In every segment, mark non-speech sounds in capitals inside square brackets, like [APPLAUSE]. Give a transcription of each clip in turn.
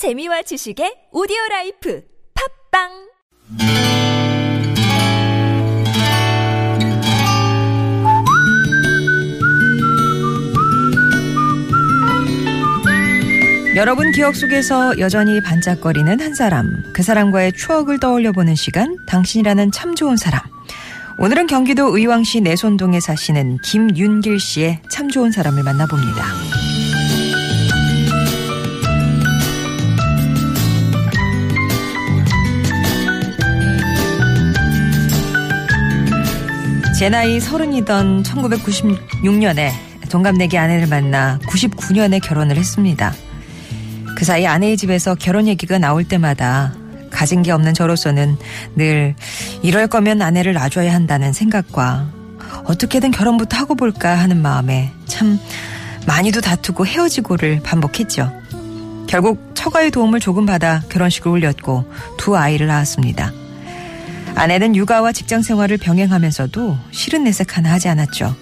재미와 지식의 오디오 라이프 팟빵 여러분 기억 속에서 여전히 반짝거리는 한 사람, 그 사람과의 추억을 떠올려 보는 시간, 당신이라는 참 좋은 사람. 오늘은 경기도 의왕시 내손동에 사시는 김윤길 씨의 참 좋은 사람을 만나봅니다. 제 나이 서른이던 1996년에 동갑내기 아내를 만나 99년에 결혼을 했습니다. 그 사이 아내의 집에서 결혼 얘기가 나올 때마다 가진 게 없는 저로서는 늘 이럴 거면 아내를 놔줘야 한다는 생각과 어떻게든 결혼부터 하고 볼까 하는 마음에 참 많이도 다투고 헤어지고를 반복했죠. 결국 처가의 도움을 조금 받아 결혼식을 올렸고 두 아이를 낳았습니다. 아내는 육아와 직장 생활을 병행하면서도 싫은 내색 하나 하지 않았죠.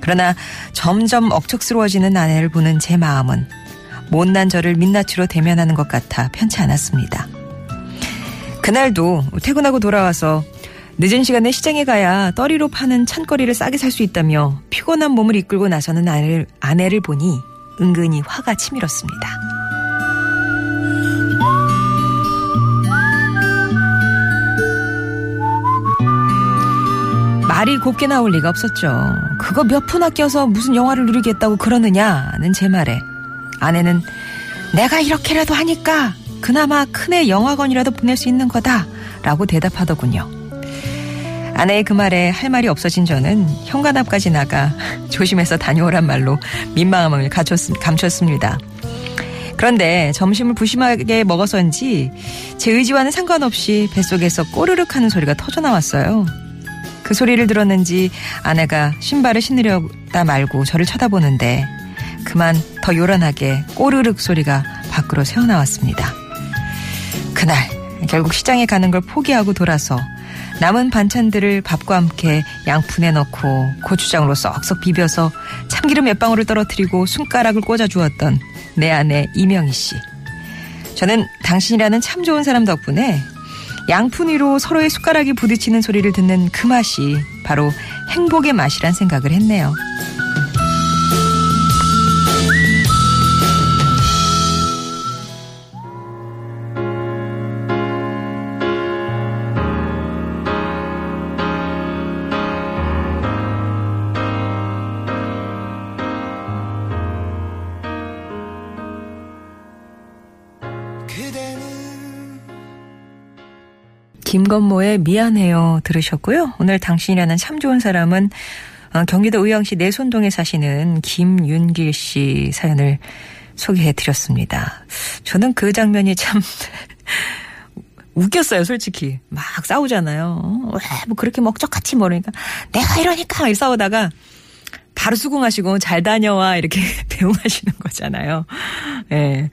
그러나 점점 억척스러워지는 아내를 보는 제 마음은 못난 저를 민낯으로 대면하는 것 같아 편치 않았습니다. 그날도 퇴근하고 돌아와서 늦은 시간에 시장에 가야 떠리로 파는 찬거리를 싸게 살 수 있다며 피곤한 몸을 이끌고 나서는 아내를, 아내를 보니 은근히 화가 치밀었습니다. 말이 곱게 나올 리가 없었죠. 그거 몇 푼 아껴서 무슨 영화를 누리겠다고 그러느냐는 제 말에 아내는 내가 이렇게라도 하니까 그나마 큰애 영화관이라도 보낼 수 있는 거다 라고 대답하더군요. 아내의 그 말에 할 말이 없어진 저는 현관 앞까지 나가 [LAUGHS] 조심해서 다녀오란 말로 민망함을 감췄습니다. 그런데 점심을 부심하게 먹어서인지 제 의지와는 상관없이 뱃속에서 꼬르륵 하는 소리가 터져 나왔어요. 그 소리를 들었는지 아내가 신발을 신으려다 말고 저를 쳐다보는데 그만 더 요란하게 꼬르륵 소리가 밖으로 새어나왔습니다. 그날 결국 시장에 가는 걸 포기하고 돌아서 남은 반찬들을 밥과 함께 양푼에 넣고 고추장으로 썩썩 비벼서 참기름 몇 방울을 떨어뜨리고 손가락을 꽂아 주었던 내 아내 이명희 씨. 저는 당신이라는 참 좋은 사람 덕분에 양푼 위로 서로의 숟가락이 부딪히는 소리를 듣는 그 맛이 바로 행복의 맛이란 생각을 했네요. 김건모의 미안해요 들으셨고요. 오늘 당신이라는 참 좋은 사람은 어, 경기도 의왕시 내손동에 사시는 김윤길 씨 사연을 소개해 드렸습니다. 저는 그 장면이 참 [LAUGHS] 웃겼어요, 솔직히. 막 싸우잖아요. 왜뭐 그렇게 먹적같이 모르니까 내가 이러니까 싸우다가 바로 수긍하시고 잘 다녀와 이렇게 [LAUGHS] 배웅하시는 거잖아요. 예. 네.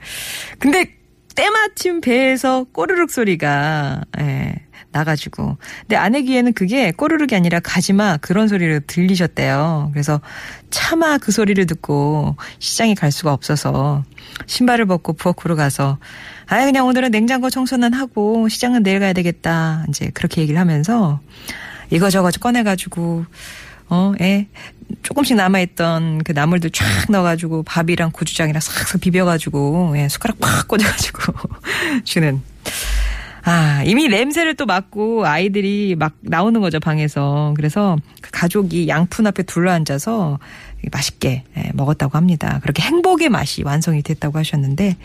근데 때마침 배에서 꼬르륵 소리가 예, 나가지고 근데 아내 귀에는 그게 꼬르륵이 아니라 가지마 그런 소리를 들리셨대요. 그래서 차마 그 소리를 듣고 시장에 갈 수가 없어서 신발을 벗고 부엌으로 가서 아 그냥 오늘은 냉장고 청소는 하고 시장은 내일 가야 되겠다 이제 그렇게 얘기를 하면서 이거저거 꺼내가지고 어, 예. 조금씩 남아있던 그 나물들 쫙 넣어가지고 밥이랑 고추장이랑 싹싹 비벼가지고, 예, 숟가락 팍 꽂아가지고 [LAUGHS] 주는. 아, 이미 냄새를 또 맡고 아이들이 막 나오는 거죠, 방에서. 그래서 그 가족이 양푼 앞에 둘러앉아서 맛있게 예, 먹었다고 합니다. 그렇게 행복의 맛이 완성이 됐다고 하셨는데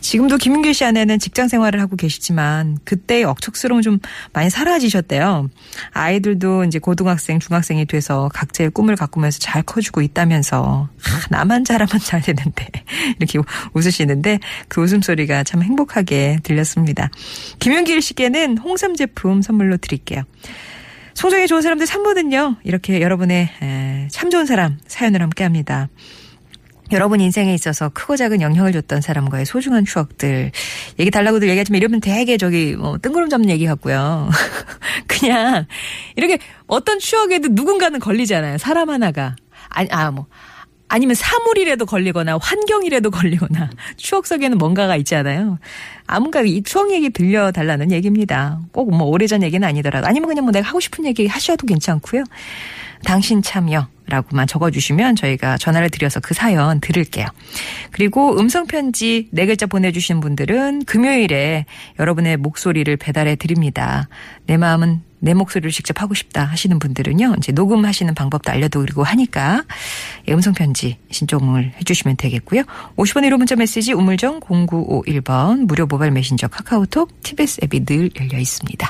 지금도 김윤길 씨 아내는 직장 생활을 하고 계시지만 그때의 억척스러움 좀 많이 사라지셨대요. 아이들도 이제 고등학생, 중학생이 돼서 각자의 꿈을 가꾸면서 잘 커주고 있다면서 아, 나만 잘하면 잘 되는데 [LAUGHS] 이렇게 웃으시는데 그 웃음소리가 참 행복하게 들렸습니다. 김 윤길 씨께는 홍삼 제품 선물로 드릴게요. 송정이 좋은 사람들 3부는요. 이렇게 여러분의 참 좋은 사람 사연을 함께합니다. 여러분 인생에 있어서 크고 작은 영향을 줬던 사람과의 소중한 추억들 얘기 달라고들 얘기하지만 이러면 되게 저기 뭐 뜬구름 잡는 얘기 같고요. [LAUGHS] 그냥 이렇게 어떤 추억에도 누군가는 걸리잖아요. 사람 하나가 아니 아뭐 아니면 사물이라도 걸리거나 환경이라도 걸리거나 [LAUGHS] 추억 속에는 뭔가가 있잖아요. 아무가 이 추억 얘기 들려달라는 얘기입니다. 꼭 뭐 오래전 얘기는 아니더라도 아니면 그냥 뭐 내가 하고 싶은 얘기 하셔도 괜찮고요. 당신 참여라고만 적어주시면 저희가 전화를 드려서 그 사연 들을게요. 그리고 음성편지 네 글자 보내주신 분들은 금요일에 여러분의 목소리를 배달해 드립니다. 내 마음은 내 목소리를 직접 하고 싶다 하시는 분들은요, 이제 녹음하시는 방법도 알려드리고 하니까 예, 음성편지 신청을 해주시면 되겠고요. 50원 1호 문자 메시지 우물정 0951번 무료 모바일 메신저 카카오톡 TBS 앱이 늘 열려 있습니다.